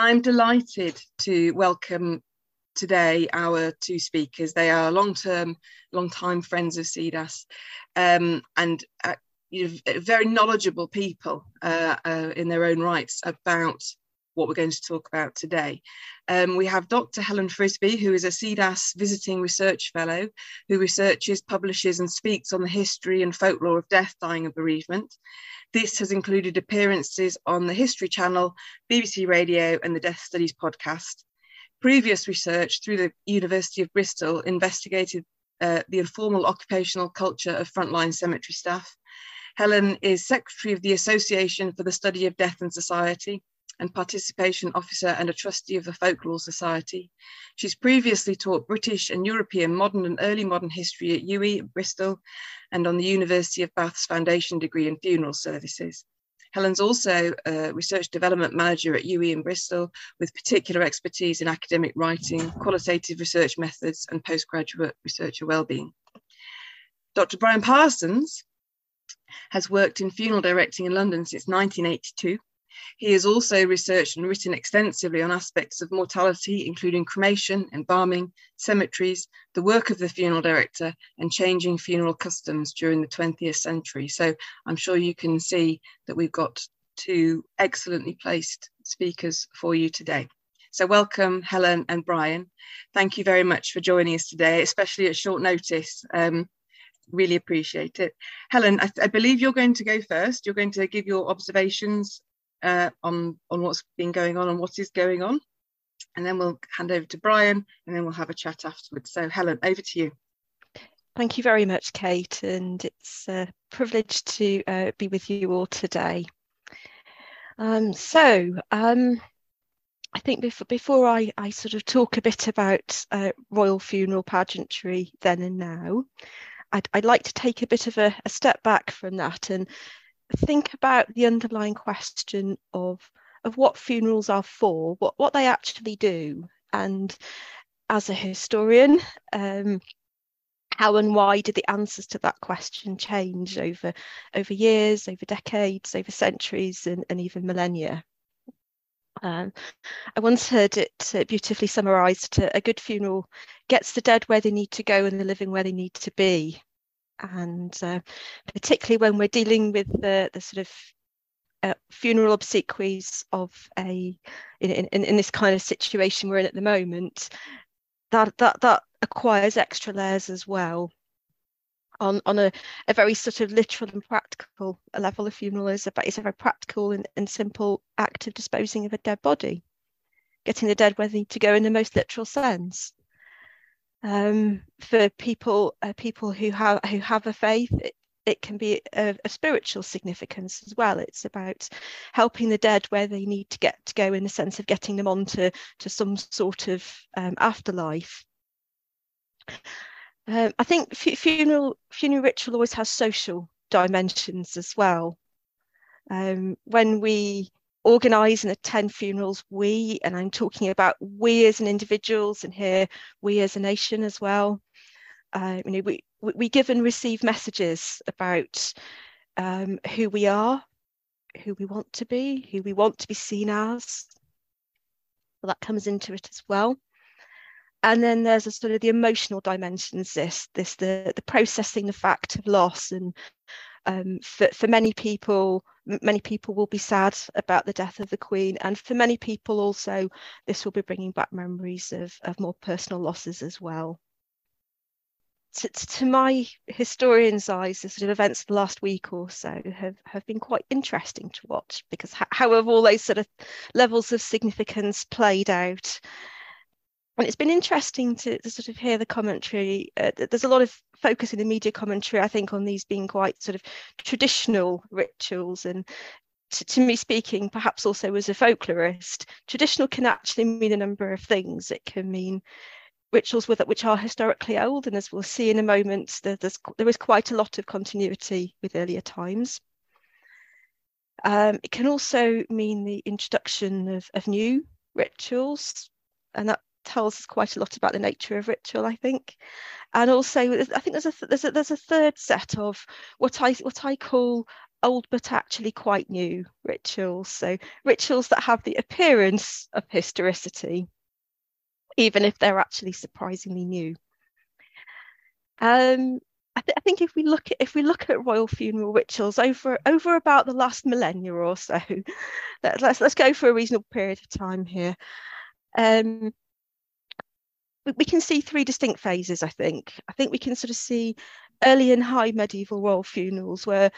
I'm delighted to welcome today our two speakers. They are long-term, long-time friends of CDAS um, and uh, you know, very knowledgeable people uh, uh, in their own rights about what we're going to talk about today. Um, we have Dr. Helen Frisby, who is a CDAS visiting research fellow, who researches, publishes, and speaks on the history and folklore of death, dying, and bereavement. This has included appearances on the History Channel, BBC Radio, and the Death Studies podcast. Previous research through the University of Bristol investigated uh, the informal occupational culture of frontline cemetery staff. Helen is secretary of the Association for the Study of Death and Society and participation officer and a trustee of the Folklore Society. She's previously taught British and European modern and early modern history at UWE, Bristol, and on the University of Bath's foundation degree in funeral services. Helen's also a research development manager at UWE in Bristol with particular expertise in academic writing, qualitative research methods, and postgraduate researcher wellbeing. Dr. Brian Parsons has worked in funeral directing in London since 1982 he has also researched and written extensively on aspects of mortality, including cremation, embalming, cemeteries, the work of the funeral director, and changing funeral customs during the 20th century. So I'm sure you can see that we've got two excellently placed speakers for you today. So welcome, Helen and Brian. Thank you very much for joining us today, especially at short notice. Um, really appreciate it. Helen, I, I, believe you're going to go first. You're going to give your observations uh, on, on what's been going on and what is going on. And then we'll hand over to Brian and then we'll have a chat afterwards. So Helen, over to you. Thank you very much, Kate, and it's a privilege to uh, be with you all today. Um, so, um, I think before, before I, I sort of talk a bit about uh, royal funeral pageantry then and now, I'd, I'd like to take a bit of a, a step back from that and think about the underlying question of of what funerals are for, what what they actually do, and as a historian, um, how and why did the answers to that question change over over years, over decades, over centuries, and, and even millennia? Um, I once heard it uh, beautifully summarised: "A good funeral gets the dead where they need to go and the living where they need to be." And uh, particularly when we're dealing with the, the sort of uh, funeral obsequies of a in, in, in this kind of situation we're in at the moment that that that acquires extra layers as well on on a, a very sort of literal and practical level a funeral is about it's a very practical and, and simple act of disposing of a dead body. Getting the dead where they need to go in the most literal sense um, for people uh, people who have who have a faith it, it can be a, a, spiritual significance as well. It's about helping the dead where they need to get to go in the sense of getting them on to, to some sort of um, afterlife. Um, i think funeral funeral ritual always has social dimensions as well. Um, when we organise and attend funerals, we, and I'm talking about we as an individuals and here we as a nation as well. Uh, you know, we, we give and receive messages about um, who we are, who we want to be, who we want to be seen as. Well, that comes into it as well. And then there's a sort of the emotional dimensions, this, this the, the processing the fact of loss and um, for, for many people, many people will be sad about the death of the Queen, and for many people also, this will be bringing back memories of, of more personal losses as well. To, to my historian's eyes, the sort of events of the last week or so have, have been quite interesting to watch because how have all those sort of levels of significance played out and it's been interesting to, to, sort of hear the commentary. Uh, there's a lot of focus in the media commentary, I think, on these being quite sort of traditional rituals. And to, to me speaking, perhaps also as a folklorist, traditional can actually mean a number of things. It can mean rituals with which are historically old, and as we'll see in a moment, there, there's there is quite a lot of continuity with earlier times. Um, it can also mean the introduction of, of new rituals, and that tells us quite a lot about the nature of ritual, I think. And also, I think there's a there's a there's a third set of what I what I call old but actually quite new rituals. So rituals that have the appearance of historicity, even if they're actually surprisingly new. Um, I, th- I, think if we look at if we look at royal funeral rituals over over about the last millennia or so, let, let's let's go for a reasonable period of time here. Um, we can see three distinct phases. I think. I think we can sort of see early and high medieval royal funerals where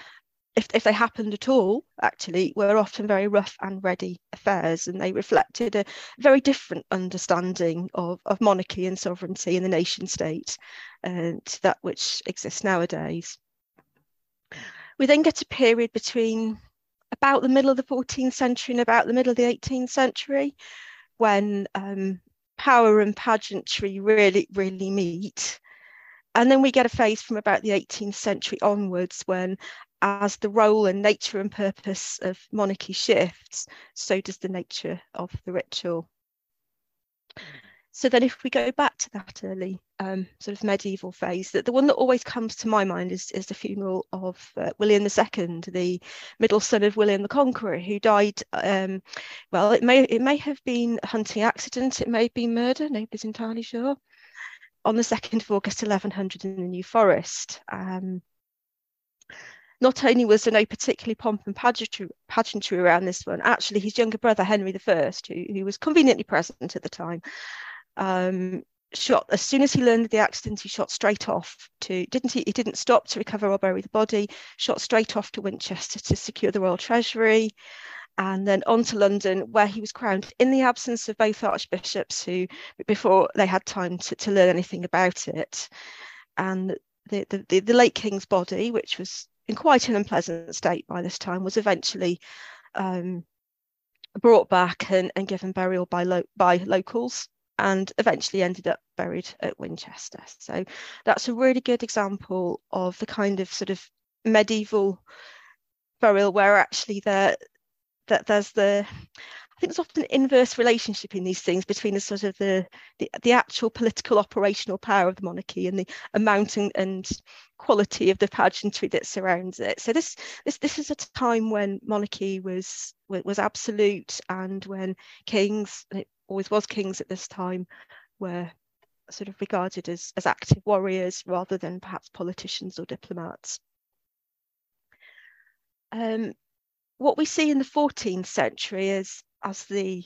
if, if they happened at all, actually, were often very rough and ready affairs, and they reflected a very different understanding of, of monarchy and sovereignty in the nation state uh, to that which exists nowadays. We then get a period between about the middle of the 14th century and about the middle of the 18th century when um, power and pageantry really, really meet. And then we get a phase from about the 18th century onwards when as the role and nature and purpose of monarchy shifts, so does the nature of the ritual. So then if we go back to that early um, sort of medieval phase, that the one that always comes to my mind is, is the funeral of uh, William II, the middle son of William the Conqueror, who died, um, well, it may, it may have been a hunting accident, it may have been murder, nobody's entirely sure, on the 2nd of August 1100 in the New Forest. Um, not only was there no particularly pomp and pageantry, around this one, actually his younger brother Henry I, who, who was conveniently present at the time, um, shot as soon as he learned of the accident. He shot straight off to didn't he? He didn't stop to recover or bury the body. Shot straight off to Winchester to secure the royal treasury, and then on to London, where he was crowned in the absence of both archbishops, who before they had time to, to learn anything about it, and the, the, the late king's body, which was in quite an unpleasant state by this time, was eventually um, brought back and, and given burial by, lo- by locals and eventually ended up buried at Winchester. So that's a really good example of the kind of sort of medieval burial where actually there that there's the I think there's often an inverse relationship in these things between the sort of the, the, the actual political operational power of the monarchy and the amount and, and quality of the pageantry that surrounds it. So this this this is a time when monarchy was was absolute and when kings, always was kings at this time, were sort of regarded as, as active warriors rather than perhaps politicians or diplomats. Um, what we see in the 14th century is as the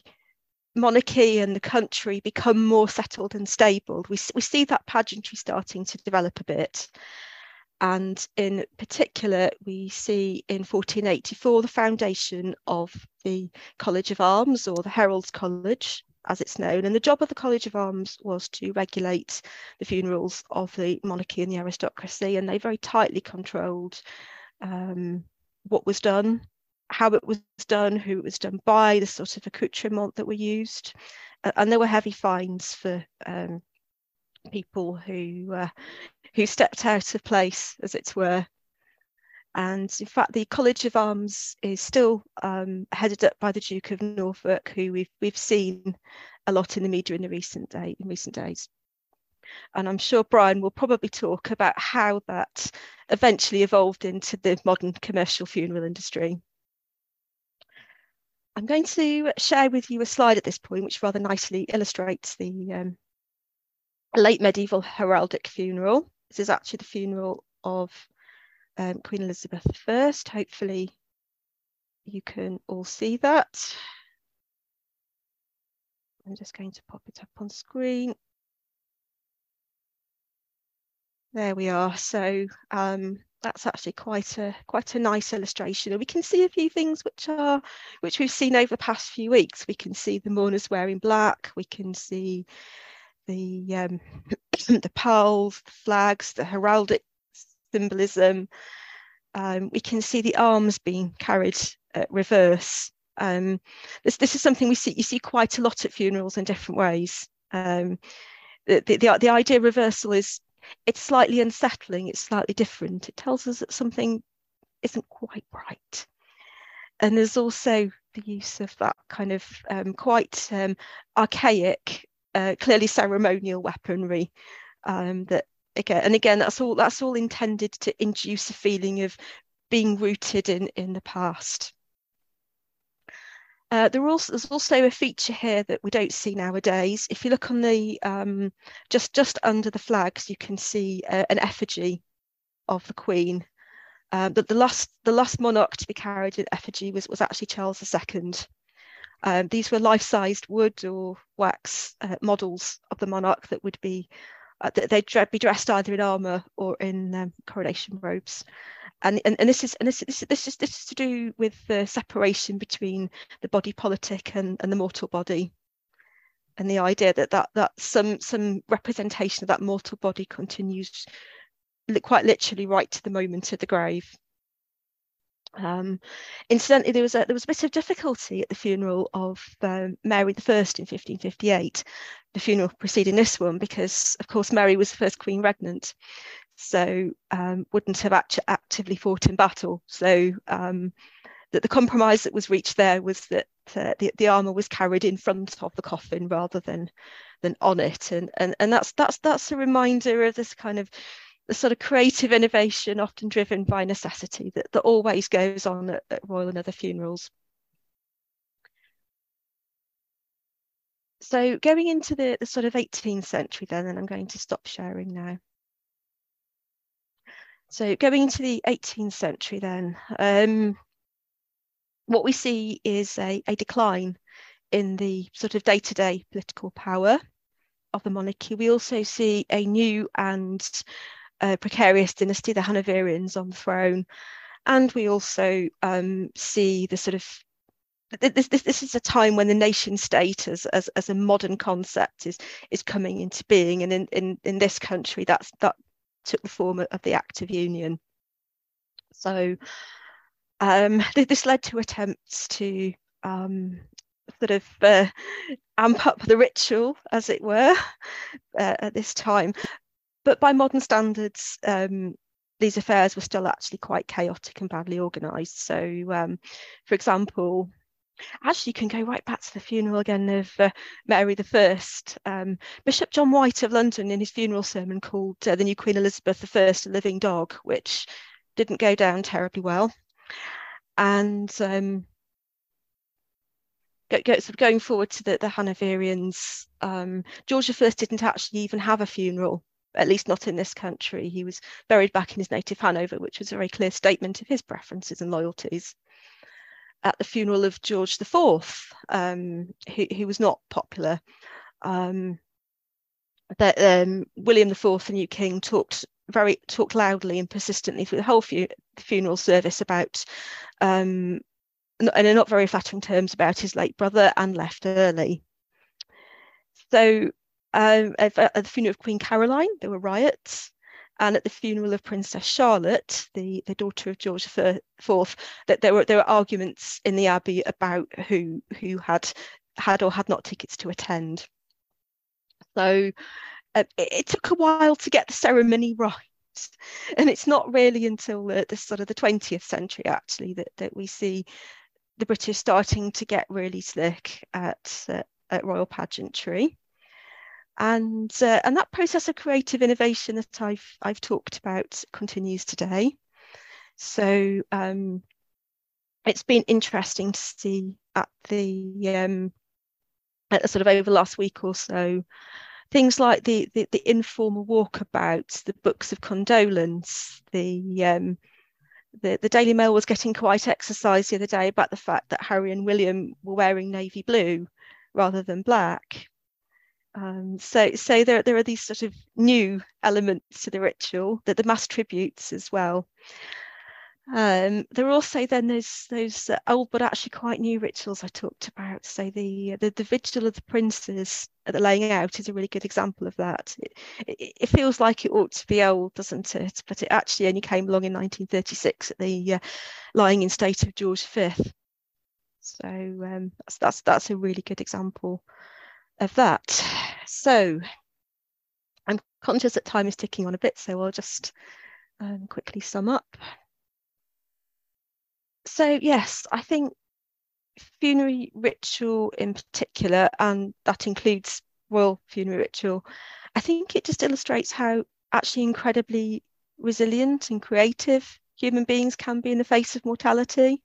monarchy and the country become more settled and stable, we, we see that pageantry starting to develop a bit. And in particular, we see in 1484 the foundation of the College of Arms or the Herald's College, as it's known. And the job of the College of Arms was to regulate the funerals of the monarchy and the aristocracy, and they very tightly controlled um, what was done how it was done, who it was done by, the sort of accoutrement that were used. And there were heavy fines for um, people who uh, who stepped out of place, as it were. And in fact, the College of Arms is still um, headed up by the Duke of Norfolk, who we've we've seen a lot in the media in the recent day in recent days. And I'm sure Brian will probably talk about how that eventually evolved into the modern commercial funeral industry. I'm going to share with you a slide at this point, which rather nicely illustrates the um, late medieval heraldic funeral. This is actually the funeral of um, Queen Elizabeth I. Hopefully you can all see that. I'm just going to pop it up on screen. There we are. So um, that's actually quite a quite a nice illustration and we can see a few things which are which we've seen over the past few weeks we can see the mourners wearing black we can see the um, the pearls the flags the heraldic symbolism um, we can see the arms being carried at reverse um, this this is something we see you see quite a lot at funerals in different ways um, the, the, the idea reversal is it's slightly unsettling, it's slightly different. It tells us that something isn't quite right. And there's also the use of that kind of um, quite um, archaic, uh, clearly ceremonial weaponry um, that again and again that's all that's all intended to induce a feeling of being rooted in, in the past. Uh, there also, there's also a feature here that we don't see nowadays. If you look on the um, just just under the flags, you can see uh, an effigy of the Queen. Uh, but the last the last monarch to be carried in effigy was was actually Charles II. Um, these were life-sized wood or wax uh, models of the monarch that would be they'd be dressed either in armor or in um, coronation robes. And, and, and this is and this, this, this is this is to do with the separation between the body politic and, and the mortal body. And the idea that that that some some representation of that mortal body continues quite literally right to the moment of the grave. Um, incidentally, there was a there was a bit of difficulty at the funeral of um, Mary First in 1558, the funeral preceding this one, because of course Mary was the first queen regnant, so um, wouldn't have act- actively fought in battle. So um, that the compromise that was reached there was that uh, the, the armor was carried in front of the coffin rather than than on it, and and and that's that's that's a reminder of this kind of the sort of creative innovation often driven by necessity that, that always goes on at, at royal and other funerals. So going into the, the sort of 18th century then, and I'm going to stop sharing now. So going into the 18th century then, um, what we see is a, a decline in the sort of day-to-day -day political power of the monarchy. We also see a new and uh, precarious dynasty, the Hanoverians, on the throne. And we also um, see the sort of this, this, this is a time when the nation state as, as, as a modern concept is is coming into being and in, in, in this country that's that took the form of the Act of Union. So um, this led to attempts to um, sort of uh, amp up the ritual, as it were, uh, at this time. But by modern standards, um, these affairs were still actually quite chaotic and badly organised. So, um, for example, actually you can go right back to the funeral again of uh, Mary the First. Um, Bishop John White of London, in his funeral sermon, called uh, the new Queen Elizabeth I a living dog, which didn't go down terribly well. And um, go, go, going forward to the, the Hanoverians, um, George I didn't actually even have a funeral. At least not in this country. He was buried back in his native Hanover, which was a very clear statement of his preferences and loyalties at the funeral of George IV, um, was not popular. Um, that um, William IV, the new king, talked very talked loudly and persistently through the whole fu- funeral service about, um, and in not very flattering terms, about his late brother and left early. So um, at the funeral of Queen Caroline, there were riots and at the funeral of Princess Charlotte, the, the daughter of George IV, that there were there were arguments in the abbey about who who had had or had not tickets to attend. So uh, it, it, took a while to get the ceremony right, and it's not really until the, the sort of the 20th century actually that that we see the British starting to get really slick at uh, at royal pageantry and uh, and that process of creative innovation that I've I've talked about continues today. So um, it's been interesting to see at the um, at sort of over the last week or so things like the the, the informal walkabouts, the books of condolence, the um, the, the Daily Mail was getting quite exercised the other day about the fact that Harry and William were wearing navy blue rather than black. Um, so, so there, there are these sort of new elements to the ritual, that the mass tributes as well. Um, there are also then those those uh, old but actually quite new rituals I talked about. So the the, the vigil of the princes at the laying out is a really good example of that. It, it, it, feels like it ought to be old, doesn't it? But it actually only came along in 1936 at the uh, lying in state of George V. So um, that's that's that's a really good example of that. So I'm conscious that time is ticking on a bit, so I'll just um, quickly sum up. So yes, I think funerary ritual in particular, and that includes royal funerary ritual, I think it just illustrates how actually incredibly resilient and creative human beings can be in the face of mortality.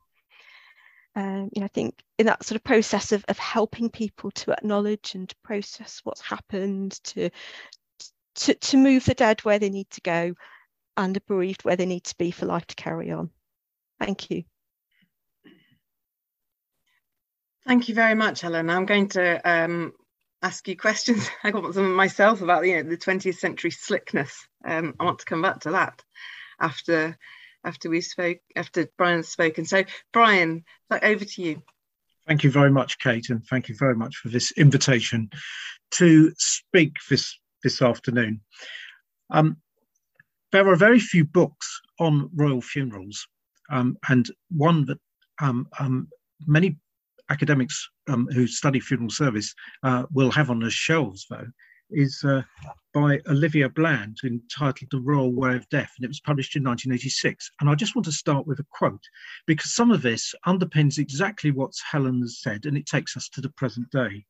Um, you know, I think in that sort of process of, of helping people to acknowledge and process what's happened, to, to to move the dead where they need to go, and the bereaved where they need to be for life to carry on. Thank you. Thank you very much, Helen. I'm going to um, ask you questions. I got some myself about you know the 20th century slickness. Um, I want to come back to that after after we spoke after Brian's spoken. So Brian, over to you. Thank you very much, Kate, and thank you very much for this invitation to speak this this afternoon. Um, there are very few books on royal funerals, um, and one that um, um many academics um, who study funeral service uh, will have on their shelves, though, is uh, by Olivia Bland entitled The Royal Way of Death, and it was published in 1986. And I just want to start with a quote because some of this underpins exactly what Helen has said, and it takes us to the present day.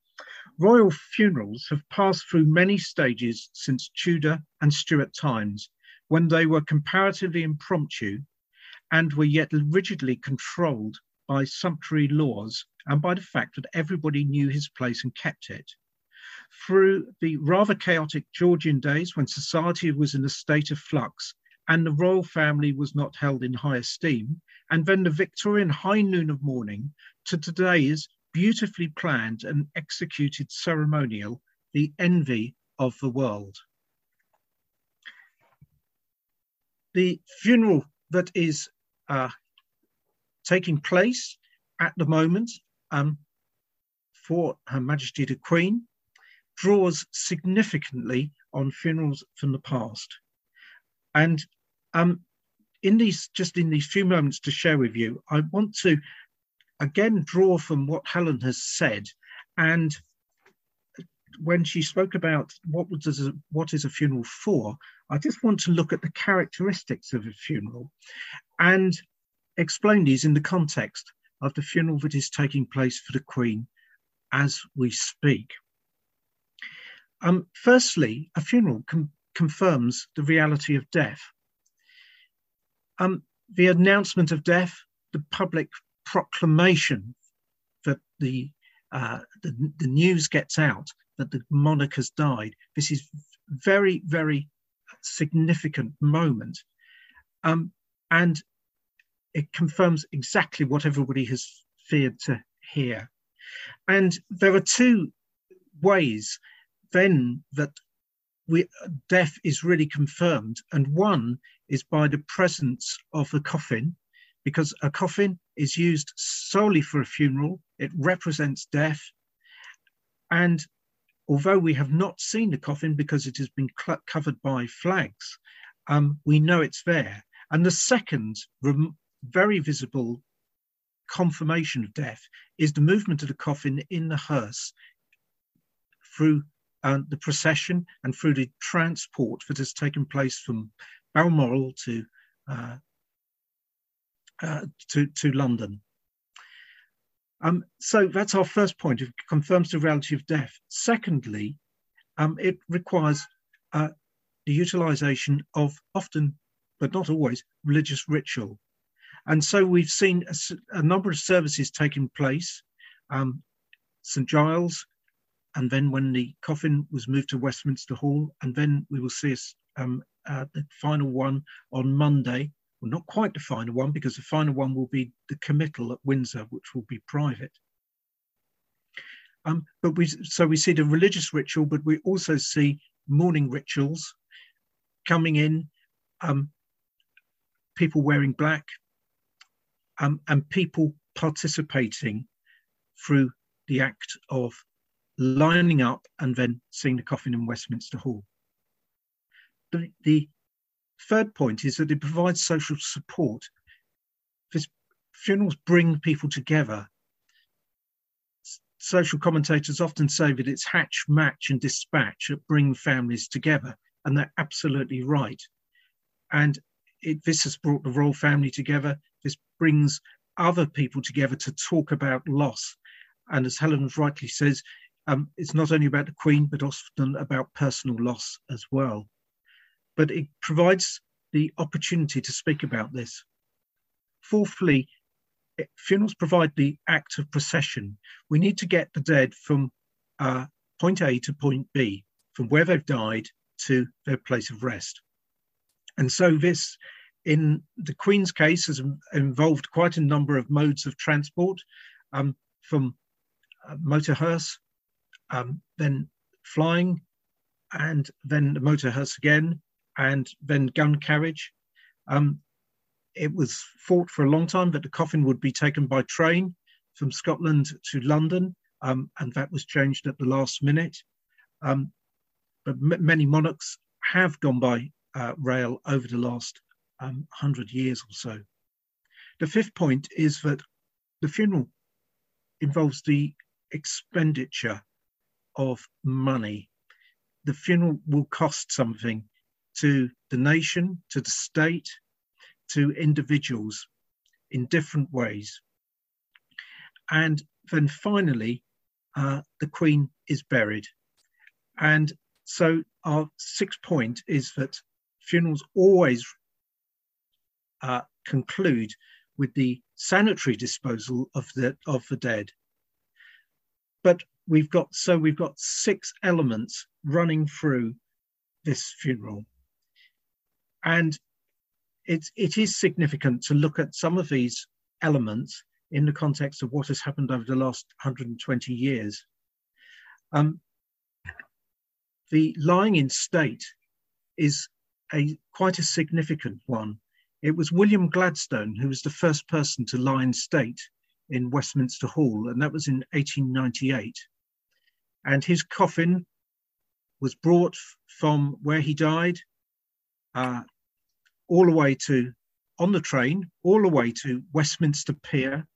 Royal funerals have passed through many stages since Tudor and Stuart times when they were comparatively impromptu and were yet rigidly controlled by sumptuary laws and by the fact that everybody knew his place and kept it. Through the rather chaotic Georgian days when society was in a state of flux and the royal family was not held in high esteem, and then the Victorian high noon of mourning to today's beautifully planned and executed ceremonial, the envy of the world. The funeral that is uh, taking place at the moment um, for Her Majesty the Queen draws significantly on funerals from the past. And um, in these, just in these few moments to share with you, I want to again draw from what Helen has said. And when she spoke about what a, what is a funeral for, I just want to look at the characteristics of a funeral and explain these in the context of the funeral that is taking place for the Queen as we speak. Um, firstly, a funeral com- confirms the reality of death. Um, the announcement of death, the public proclamation that the, uh, the, the news gets out that the monarch has died. This is very, very significant moment. Um, and it confirms exactly what everybody has feared to hear. And there are two ways then that we, death is really confirmed. And one is by the presence of a coffin, because a coffin is used solely for a funeral, it represents death. And although we have not seen the coffin because it has been covered by flags, um, we know it's there. And the second very visible confirmation of death is the movement of the coffin in the hearse through uh, the procession and through the transport that has taken place from Balmoral to uh, uh, to, to London. Um, so that's our first point. It confirms the reality of death. Secondly, um, it requires uh, the utilization of often, but not always, religious ritual. And so we've seen a, a number of services taking place. Um, St Giles, and then when the coffin was moved to Westminster Hall, and then we will see um, uh, the final one on Monday. Well, not quite the final one, because the final one will be the committal at Windsor, which will be private. Um, but we so we see the religious ritual, but we also see mourning rituals coming in, um, people wearing black, um, and people participating through the act of lining up and then seeing the coffin in Westminster Hall. The, the third point is that it provides social support. This funerals bring people together. Social commentators often say that it's hatch, match, and dispatch that bring families together, and they're absolutely right. And it, this has brought the royal family together. This brings other people together to talk about loss. And as Helen rightly says, um, it's not only about the Queen, but often about personal loss as well. But it provides the opportunity to speak about this. fourthly, funerals provide the act of procession. We need to get the dead from uh, point A to point B, from where they've died to their place of rest. And so this, in the Queen's case, has involved quite a number of modes of transport, um, from uh, motor hearse, um, then flying, and then the motor hearse again, and then gun carriage. Um, it was fought for a long time that the coffin would be taken by train from Scotland to London, um, and that was changed at the last minute. Um, but m- many monarchs have gone by uh, rail over the last um, hundred years or so. The fifth point is that the funeral involves the expenditure of money. The funeral will cost something to the nation, to the state, to individuals in different ways. And then finally, uh, the Queen is buried. And so our sixth point is that funerals always uh, conclude with the sanitary disposal of the of the dead. But we've got so we've got six elements running through this funeral. And it, it is significant to look at some of these elements in the context of what has happened over the last 120 years. Um, the lying in state is a quite a significant one. It was William Gladstone who was the first person to lie in state in Westminster Hall, and that was in 1898. And his coffin was brought from where he died uh, all the way to on the train, all the way to Westminster Pier.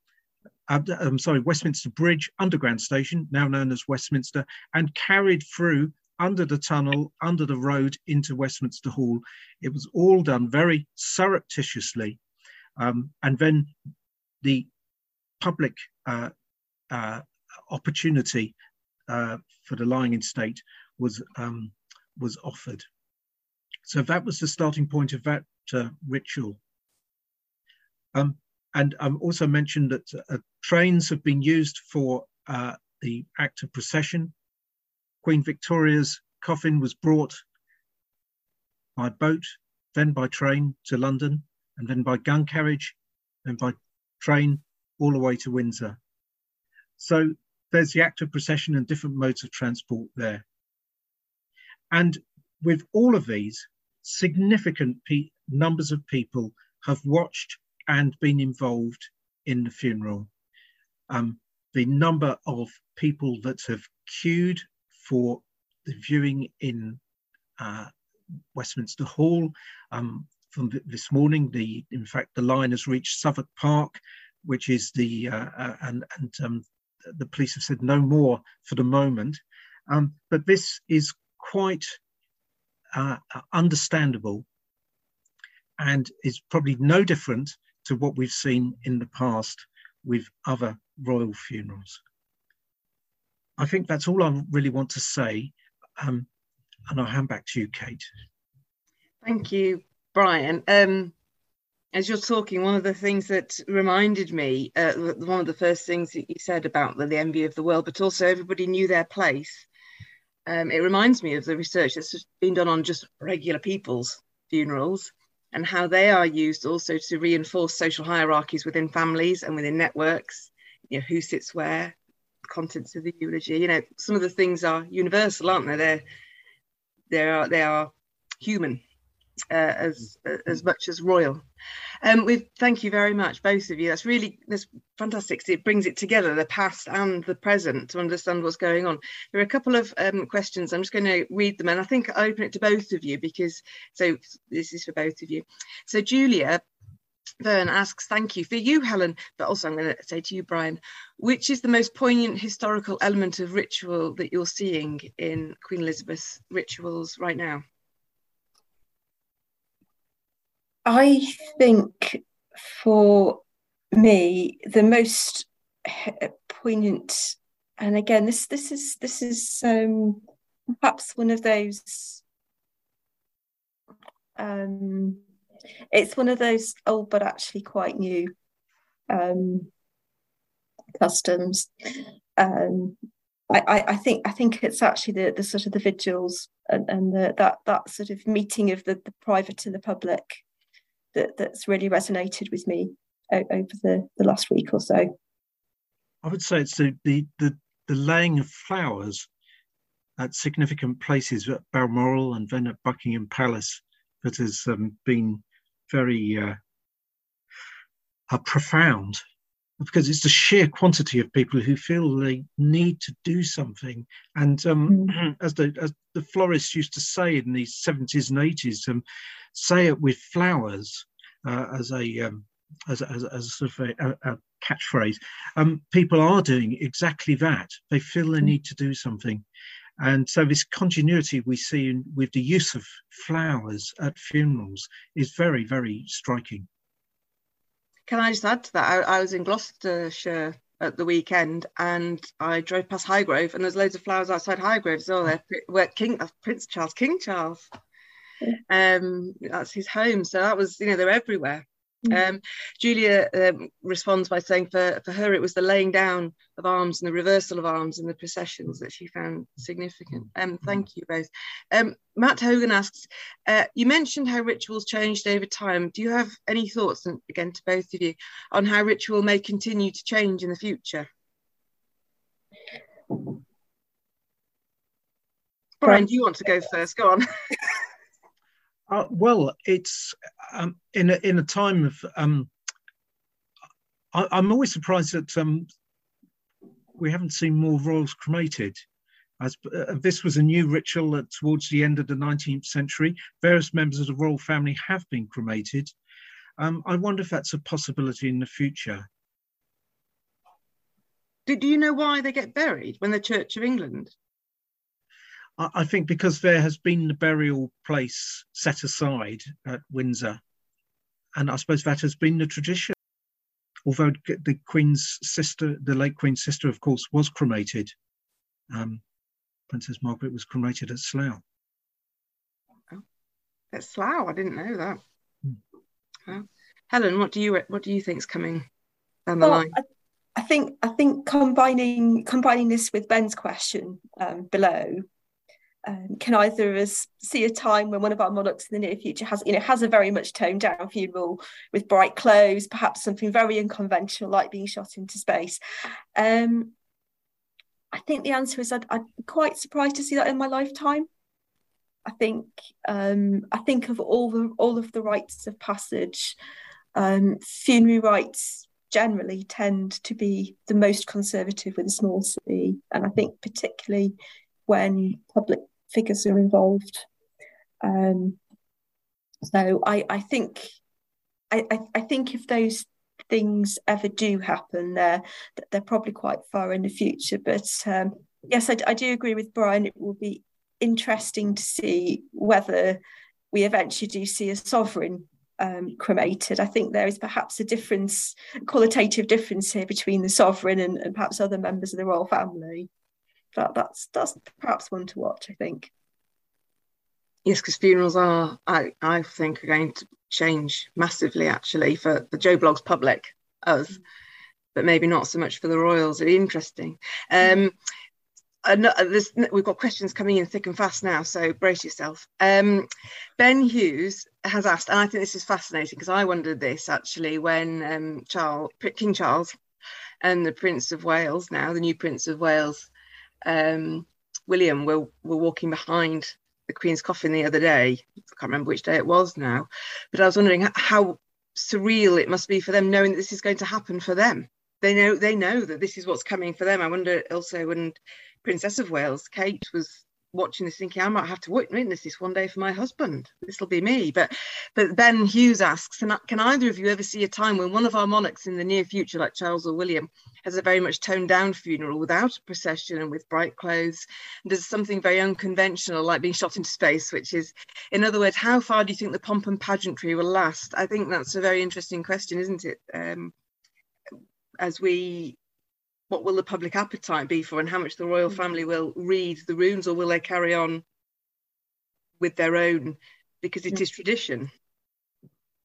Uh, I'm sorry, Westminster Bridge Underground Station, now known as Westminster, and carried through under the tunnel, under the road into Westminster Hall. It was all done very surreptitiously. Um, and then the public uh, uh, opportunity uh, for the lying in state was, um, was offered. So that was the starting point of that ritual. Um, and um, also mentioned that trains have been used for the act of procession. Queen Victoria's coffin was brought by boat, then by train to London, and then by gun carriage, then by train all the way to Windsor. So there's the act of procession and different modes of transport there. And with all of these, significant numbers of people have watched and been involved in the funeral. Um, the number of people that have queued for the viewing in uh, Westminster Hall um, from this morning, the in fact the line has reached Southwark Park, which is the uh, uh, and and um, the police have said no more for the moment. Um, but this is quite uh, understandable and is probably no different to what we've seen in the past with other royal funerals. I think that's all I really want to say. Um, and I'll hand back to you, Kate. Thank you, Brian. Um, as you're talking, one of the things that reminded me, uh, one of the first things that you said about the, the envy of the world, but also everybody knew their place. Um, it reminds me of the research that's been done on just regular people's funerals and how they are used also to reinforce social hierarchies within families and within networks. You know, who sits where, contents of the eulogy. You know, some of the things are universal, aren't they? They're they are they are human uh, as as much as royal. Um, we thank you very much, both of you. That's really that's fantastic. It brings it together, the past and the present, to understand what's going on. There are a couple of um, questions. I'm just going to read them, and I think I open it to both of you because so this is for both of you. So Julia Vern asks, thank you for you, Helen, but also I'm going to say to you, Brian, which is the most poignant historical element of ritual that you're seeing in Queen Elizabeth's rituals right now? I think for me, the most poignant, and again, this this is this is um, perhaps one of those um, It's one of those old but actually quite new um, customs. Um, I, I, think I think it's actually the, the sort of the vigils and, and the, that that sort of meeting of the, the private and the public that, that's really resonated with me over the, the last week or so. I would say it's the, the, the, the laying of flowers at significant places at Balmoral and then at Buckingham Palace that has um, been very uh, uh, profound because it's the sheer quantity of people who feel they need to do something. And um, mm. as the as the florists used to say in the 70s and 80s, um, say it with flowers uh, as a um, as, as, as a sort of a, a catchphrase. Um, people are doing exactly that. They feel they mm. need to do something. And so this continuity we see in, with the use of flowers at funerals is very, very striking. Can I just add to that? I, I was in Gloucestershire at the weekend and I drove past Highgrove and there's loads of flowers outside Highgrove as well. There, where King uh, Prince Charles, King Charles, um, that's his home. So that was, you know, they're everywhere. Mm. Um, Julia um, responds by saying for, for her it was the laying down of arms and the reversal of arms in the processions that she found significant. Um, thank you both. Um, Matt Hogan asks, uh, you mentioned how rituals changed over time. Do you have any thoughts, and again to both of you, on how ritual may continue to change in the future? Brian, do you want to go first? Go on. Uh, well, it's um, in a, in a time of. Um, I, am always surprised that um, we haven't seen more royals cremated. As uh, this was a new ritual towards the end of the 19th century, various members of the royal family have been cremated. Um, I wonder if that's a possibility in the future. Do, do you know why they get buried when the Church of England I think because there has been the burial place set aside at Windsor, and I suppose that has been the tradition. Although the Queen's sister, the late Queen's sister, of course, was cremated. Um, Princess Margaret was cremated at Slough. At Slough, I didn't know that. Hmm. Helen, what do you what do you think's coming down the well, line? I, I, think I think combining combining this with Ben's question um, below, um, can either of us see a time when one of our monarchs in the near future has, you know, has a very much toned down funeral with bright clothes, perhaps something very unconventional like being shot into space? Um, I think the answer is I'd, I'd, be quite surprised to see that in my lifetime. I think um, I think of all the all of the rites of passage. Um, funerary rites generally tend to be the most conservative with a small c, and I think particularly when public figures are involved. Um, so I, I think I, I, think if those things ever do happen, they're they're probably quite far in the future. But um, yes, I, I do agree with Brian. It will be interesting to see whether we eventually do see a sovereign um, cremated. I think there is perhaps a difference, qualitative difference here between the sovereign and, and perhaps other members of the royal family that that's that's perhaps one to watch. I think. Yes, because funerals are, I, I think, are going to change massively actually for the Joe Bloggs public, us, mm. but maybe not so much for the royals. It'd be interesting. Um, and we've got questions coming in thick and fast now, so brace yourself. Um, ben Hughes has asked, and I think this is fascinating because I wondered this actually when um, Charles, King Charles and the Prince of Wales, now the new Prince of Wales, um, William were, were walking behind the Queen's coffin the other day. I can't remember which day it was now, but I was wondering how surreal it must be for them knowing that this is going to happen for them. They know they know that this is what's coming for them. I wonder also when Princess of Wales, Kate, was watching this thinking I might have to witness this one day for my husband. This will be me. But but Ben Hughes asks, can, can either of you ever see a time when one of our monarchs in the near future, like Charles or William, has a very much toned down funeral without a procession and with bright clothes? And does something very unconventional like being shot into space, which is, in other words, how far do you think the pomp and pageantry will last? I think that's a very interesting question, isn't it? Um, as we what will the public appetite be for and how much the royal mm. family will read the runes or will they carry on with their own because it is tradition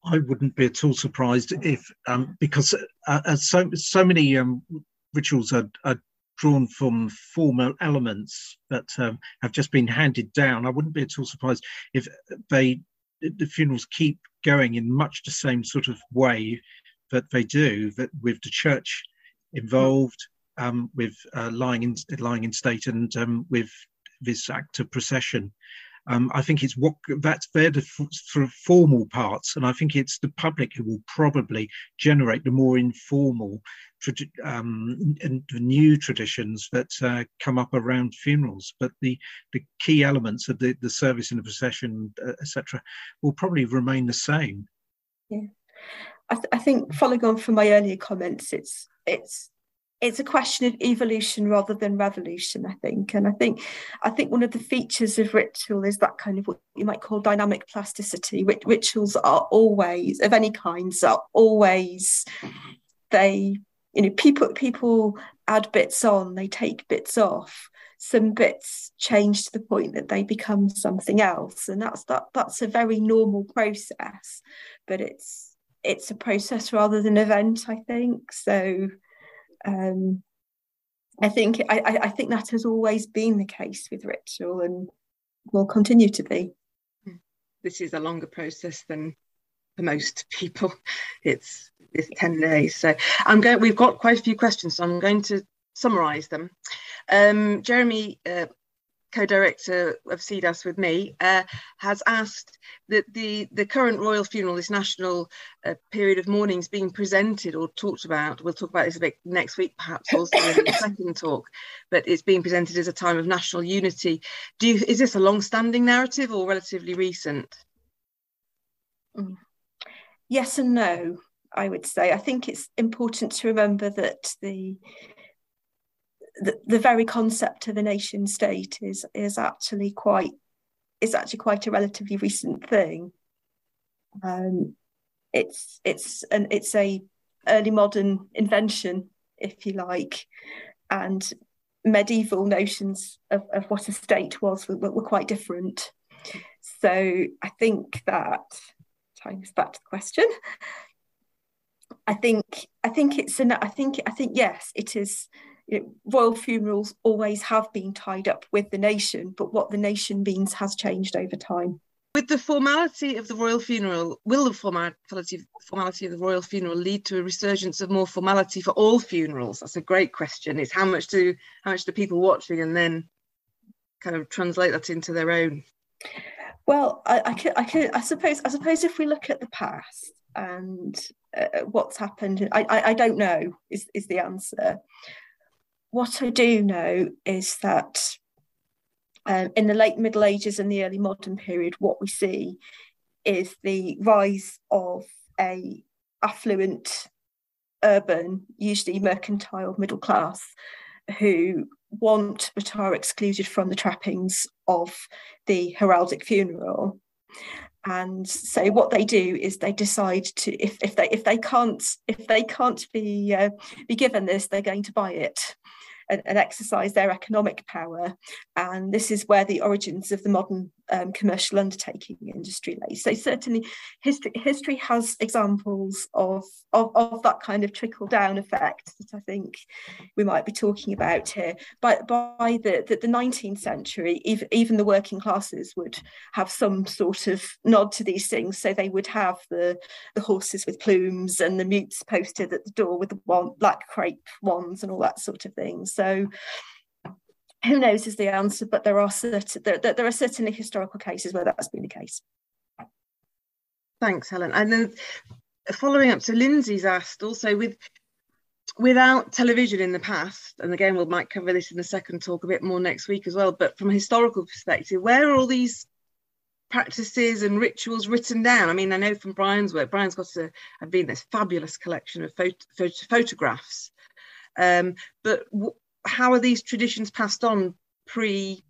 I wouldn't be at all surprised if, um, because uh, uh, so so many um, rituals are, are, drawn from formal elements that um, have just been handed down. I wouldn't be at all surprised if they the funerals keep going in much the same sort of way that they do, that with the church involved, um, with uh, lying in lying in state, and um, with this act of procession. Um, I think it's what that's they're the sort of formal parts, and I think it's the public who will probably generate the more informal um, and the new traditions that uh, come up around funerals. But the the key elements of the, the service and the procession, uh, etc., will probably remain the same. Yeah, I, th- I think following on from my earlier comments, it's it's it's a question of evolution rather than revolution i think. And i think i think one of the features of ritual is that kind of what you might call dynamic plasticity Rit- rituals are always of any kinds are always they you know people people add bits on they take bits off. Some bits change to the point that they become something else. And that's that that's a very normal process but it's it's a process rather than event i think so um, I think I, I think that has always been the case with ritual and will continue to be. This is a longer process than for most people. It's it's 10 days. So I'm going we've got quite a few questions, so I'm going to summarize them. Um, Jeremy uh, co-director of CEDAS with me, uh, has asked that the, the current royal funeral, this national uh, period of mourning is being presented or talked about. We'll talk about this a bit next week, perhaps also in the second talk, but it's being presented as a time of national unity. Do you, is this a long-standing narrative or relatively recent? Mm. Yes and no, I would say. I think it's important to remember that the the, the very concept of a nation state is is actually quite is actually quite a relatively recent thing. Um, it's it's an it's a early modern invention, if you like, and medieval notions of, of what a state was were, were quite different. So I think that tying us back to the question, I think I think it's an I think I think yes, it is you know, royal funerals always have been tied up with the nation, but what the nation means has changed over time. With the formality of the royal funeral, will the formality, formality of the royal funeral lead to a resurgence of more formality for all funerals? That's a great question. Is how much do how much do people watching and then kind of translate that into their own? Well, I, I could, I could, I suppose, I suppose if we look at the past and uh, what's happened, I, I, I don't know is is the answer what I do know is that um, in the late Middle Ages and the early modern period, what we see is the rise of a affluent, urban, usually mercantile middle class, who want but are excluded from the trappings of the heraldic funeral. And so what they do is they decide to if, if they if they can't if they can't be uh, be given this they're going to buy it and, and, exercise their economic power. And this is where the origins of the modern um, commercial undertaking industry lay. So certainly history, history has examples of, of, of that kind of trickle down effect that I think we might be talking about here. But by the, the, the 19th century, even, even the working classes would have some sort of nod to these things. So they would have the, the horses with plumes and the mutes posted at the door with the one, black crape wands and all that sort of thing. So who knows is the answer, but there are certain, there, there are certainly historical cases where that's been the case. Thanks, Helen. And then following up, so Lindsay's asked also with without television in the past, and again we might cover this in the second talk a bit more next week as well. But from a historical perspective, where are all these practices and rituals written down? I mean, I know from Brian's work, Brian's got a, have been this fabulous collection of photo, photographs. Um, but how are these traditions passed on pre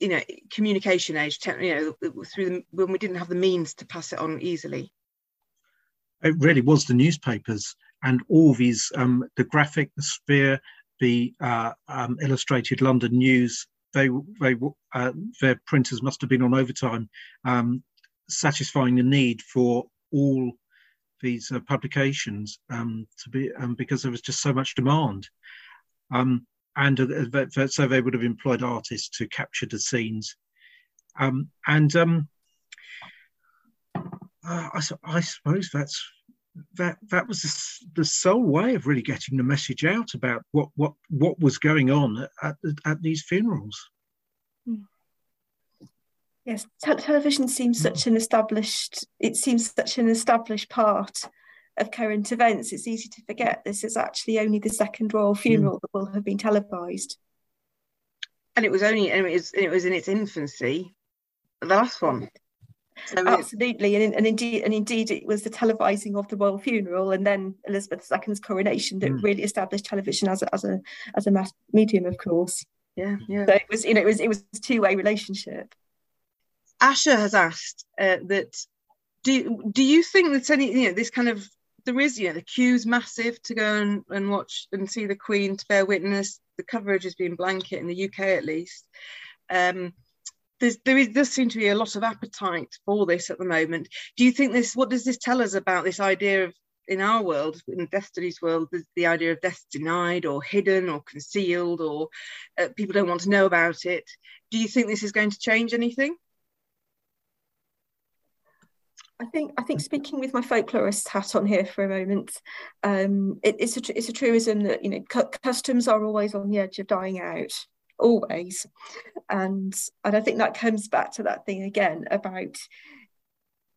you know communication age you know through the, when we didn't have the means to pass it on easily it really was the newspapers and all these um, the graphic the sphere the uh, um, illustrated london news they they uh, their printers must have been on overtime um, satisfying the need for all these uh, publications um, to be um, because there was just so much demand. Um, and uh, so they would have employed artists to capture the scenes. Um, and um, uh, I, I, suppose that's that that was the, the, sole way of really getting the message out about what what what was going on at at these funerals. Hmm. Yes, television seems such an established. It seems such an established part of current events. It's easy to forget this is actually only the second royal hmm. funeral mm. that will have been televised. And it was only, and it was, it was in its infancy, the last one. So Absolutely, and, and indeed, and indeed, it was the televising of the royal funeral, and then Elizabeth II's coronation that mm. really established television as a as a as a mass medium, of course. Yeah, yeah. So it was, you know, it was it was a two way relationship. Asher has asked uh, that do do you think that any you know this kind of there is you know the queue's massive to go and, and watch and see the Queen to bear witness. The coverage has been blanket in the UK at least. Um, there's, there is, does seem to be a lot of appetite for this at the moment. Do you think this? What does this tell us about this idea of in our world, in Destiny's world, the, the idea of death denied or hidden or concealed, or uh, people don't want to know about it. Do you think this is going to change anything? I think I think speaking with my folklorist hat on here for a moment, um, it, it's a it's a truism that you know cu- customs are always on the edge of dying out, always, and and I think that comes back to that thing again about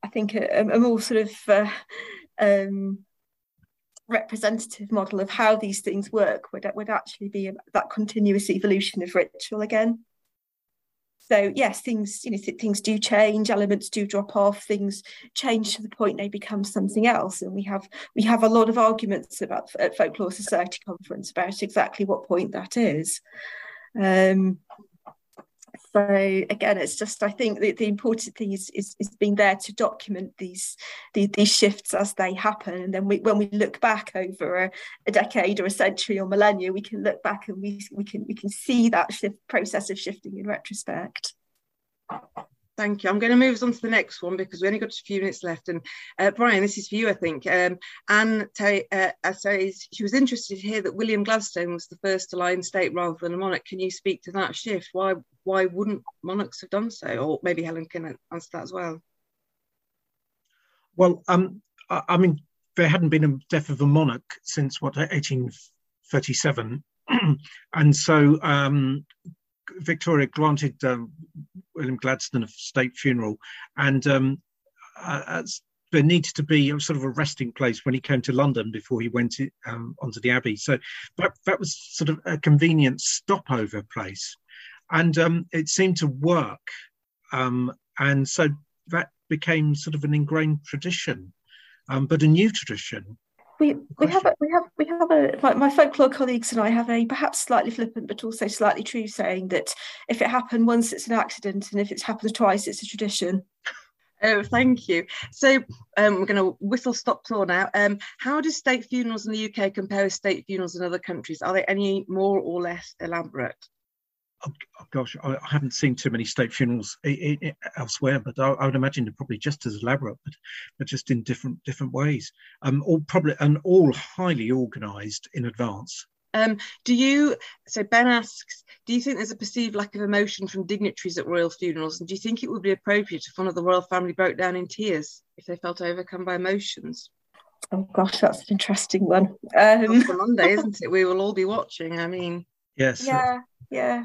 I think a, a more sort of uh, um, representative model of how these things work would would actually be that continuous evolution of ritual again. So yes, things you know things do change, elements do drop off, things change to the point they become something else, and we have we have a lot of arguments about at Folklore Society conference about exactly what point that is. Um, so again, it's just I think the, the important thing is, is, is being there to document these the, these shifts as they happen, and then we, when we look back over a, a, decade or a century or millennia, we can look back and we we can we can see that shift process of shifting in retrospect. Thank you. I'm going to move us on to the next one because we only got a few minutes left. And uh, Brian, this is for you, I think. Um, Anne uh, uh, says she was interested to hear that William Gladstone was the first to lie in state rather than a monarch. Can you speak to that shift? Why why wouldn't monarchs have done so? Or maybe Helen can answer that as well. Well, um, I, I mean, there hadn't been a death of a monarch since what 1837, and so um, Victoria granted um, William Gladstone a state funeral, and um, uh, there needed to be a sort of a resting place when he came to London before he went to, um, onto the Abbey. So that, that was sort of a convenient stopover place, and um, it seemed to work. Um, and so that became sort of an ingrained tradition, um, but a new tradition we we have a, we have we have a like my folklore colleagues and I have a perhaps slightly flippant but also slightly true saying that if it happened once it's an accident and if it's happened twice it's a tradition. Oh, thank you. So um, we're going to whistle stop tour now. Um, how do state funerals in the UK compare with state funerals in other countries? Are they any more or less elaborate? Oh, gosh, I, haven't seen too many state funerals elsewhere, but I, I, would imagine they're probably just as elaborate, but, but just in different different ways. Um, all probably and all highly organised in advance. Um, do you? So Ben asks, do you think there's a perceived lack of emotion from dignitaries at royal funerals, and do you think it would be appropriate if one of the royal family broke down in tears if they felt overcome by emotions? Oh gosh, that's an interesting one. Um... For Monday, isn't it? We will all be watching. I mean, yes. Yeah yeah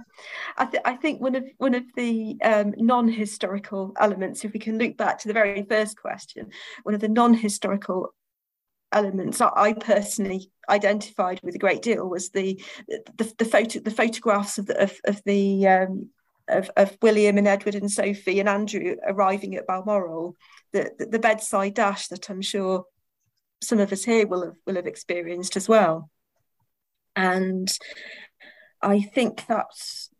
i, th- I think one of one of the um, non-historical elements if we can look back to the very first question one of the non-historical elements I personally identified with a great deal was the the, the photo the photographs of the of, of the um, of, of William and Edward and Sophie and Andrew arriving at Balmoral, the, the, the bedside dash that I'm sure some of us here will have will have experienced as well. And I think that's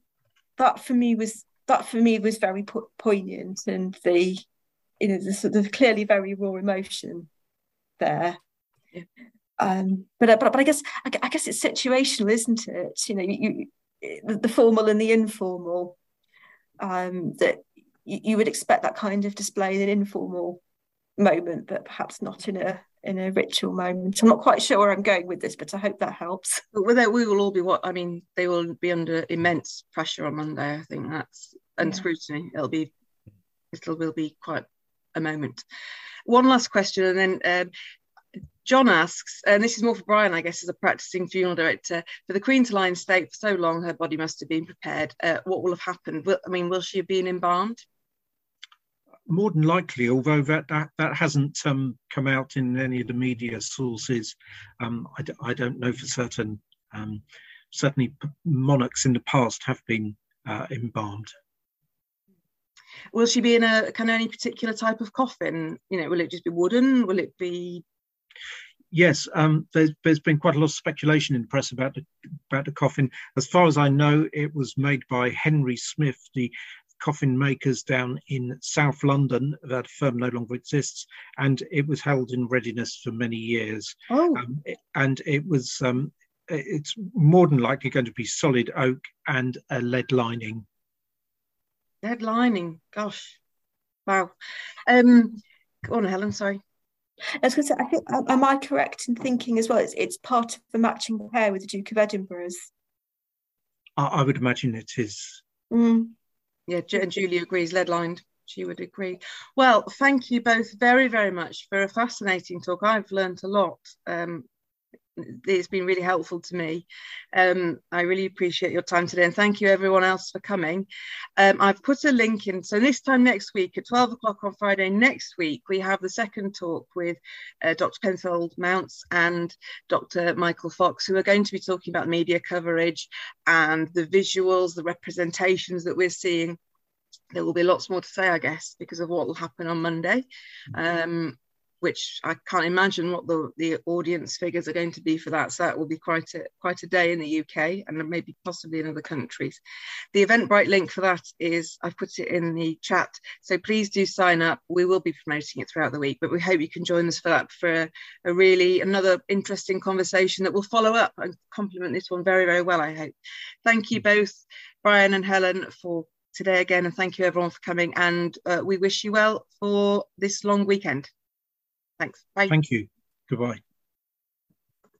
that for me was that for me was very po- poignant and the you know the sort of clearly very raw emotion there. Um, but, but but I guess I, I, guess it's situational, isn't it? You know, you, the, the formal and the informal. Um, that you, you, would expect that kind of display in an informal moment, but perhaps not in a in a ritual moment. I'm not quite sure where I'm going with this, but I hope that helps. Well, we will all be what I mean. They will be under immense pressure on Monday. I think that's and yeah. scrutiny. It'll be it will will be quite a moment. One last question, and then um, John asks, and this is more for Brian, I guess, as a practicing funeral director. For the Queen to lie in state for so long, her body must have been prepared. Uh, what will have happened? Will, I mean, will she have been embalmed? More than likely, although that that, that hasn't um, come out in any of the media sources, um, I d- I don't know for certain. Um, certainly, monarchs in the past have been uh, embalmed. Will she be in a kind of any particular type of coffin? You know, will it just be wooden? Will it be yes, um, there's, there's been quite a lot of speculation in the press about the about the coffin. As far as I know, it was made by Henry Smith, the coffin makers down in South London. That firm no longer exists, and it was held in readiness for many years. Oh. Um, and it was um, it's more than likely going to be solid oak and a lead lining. Lead lining, gosh, wow. Um, go on, Helen. Sorry. I was going to say, I think, am I correct in thinking as well? It's, it's part of the matching pair with the Duke of Edinburgh's. I, I would imagine it is. Mm. Yeah, and Julie agrees, lead lined. She would agree. Well, thank you both very, very much for a fascinating talk. I've learned a lot um, it's been really helpful to me. Um, I really appreciate your time today and thank you everyone else for coming. Um, I've put a link in. So this time next week at 12 o'clock on Friday next week, we have the second talk with uh, Dr. Penfold-Mounce and Dr. Michael Fox, who are going to be talking about media coverage and the visuals, the representations that we're seeing there will be lots more to say, I guess, because of what will happen on Monday. Um, which I can't imagine what the, the audience figures are going to be for that. So that will be quite a quite a day in the UK and maybe possibly in other countries. The Eventbrite link for that is I've put it in the chat. So please do sign up. We will be promoting it throughout the week, but we hope you can join us for that for a, a really another interesting conversation that will follow up and complement this one very, very well, I hope. Thank you both, Brian and Helen, for today again, and thank you everyone for coming. And uh, we wish you well for this long weekend. Thanks. Bye. Thank you. Goodbye.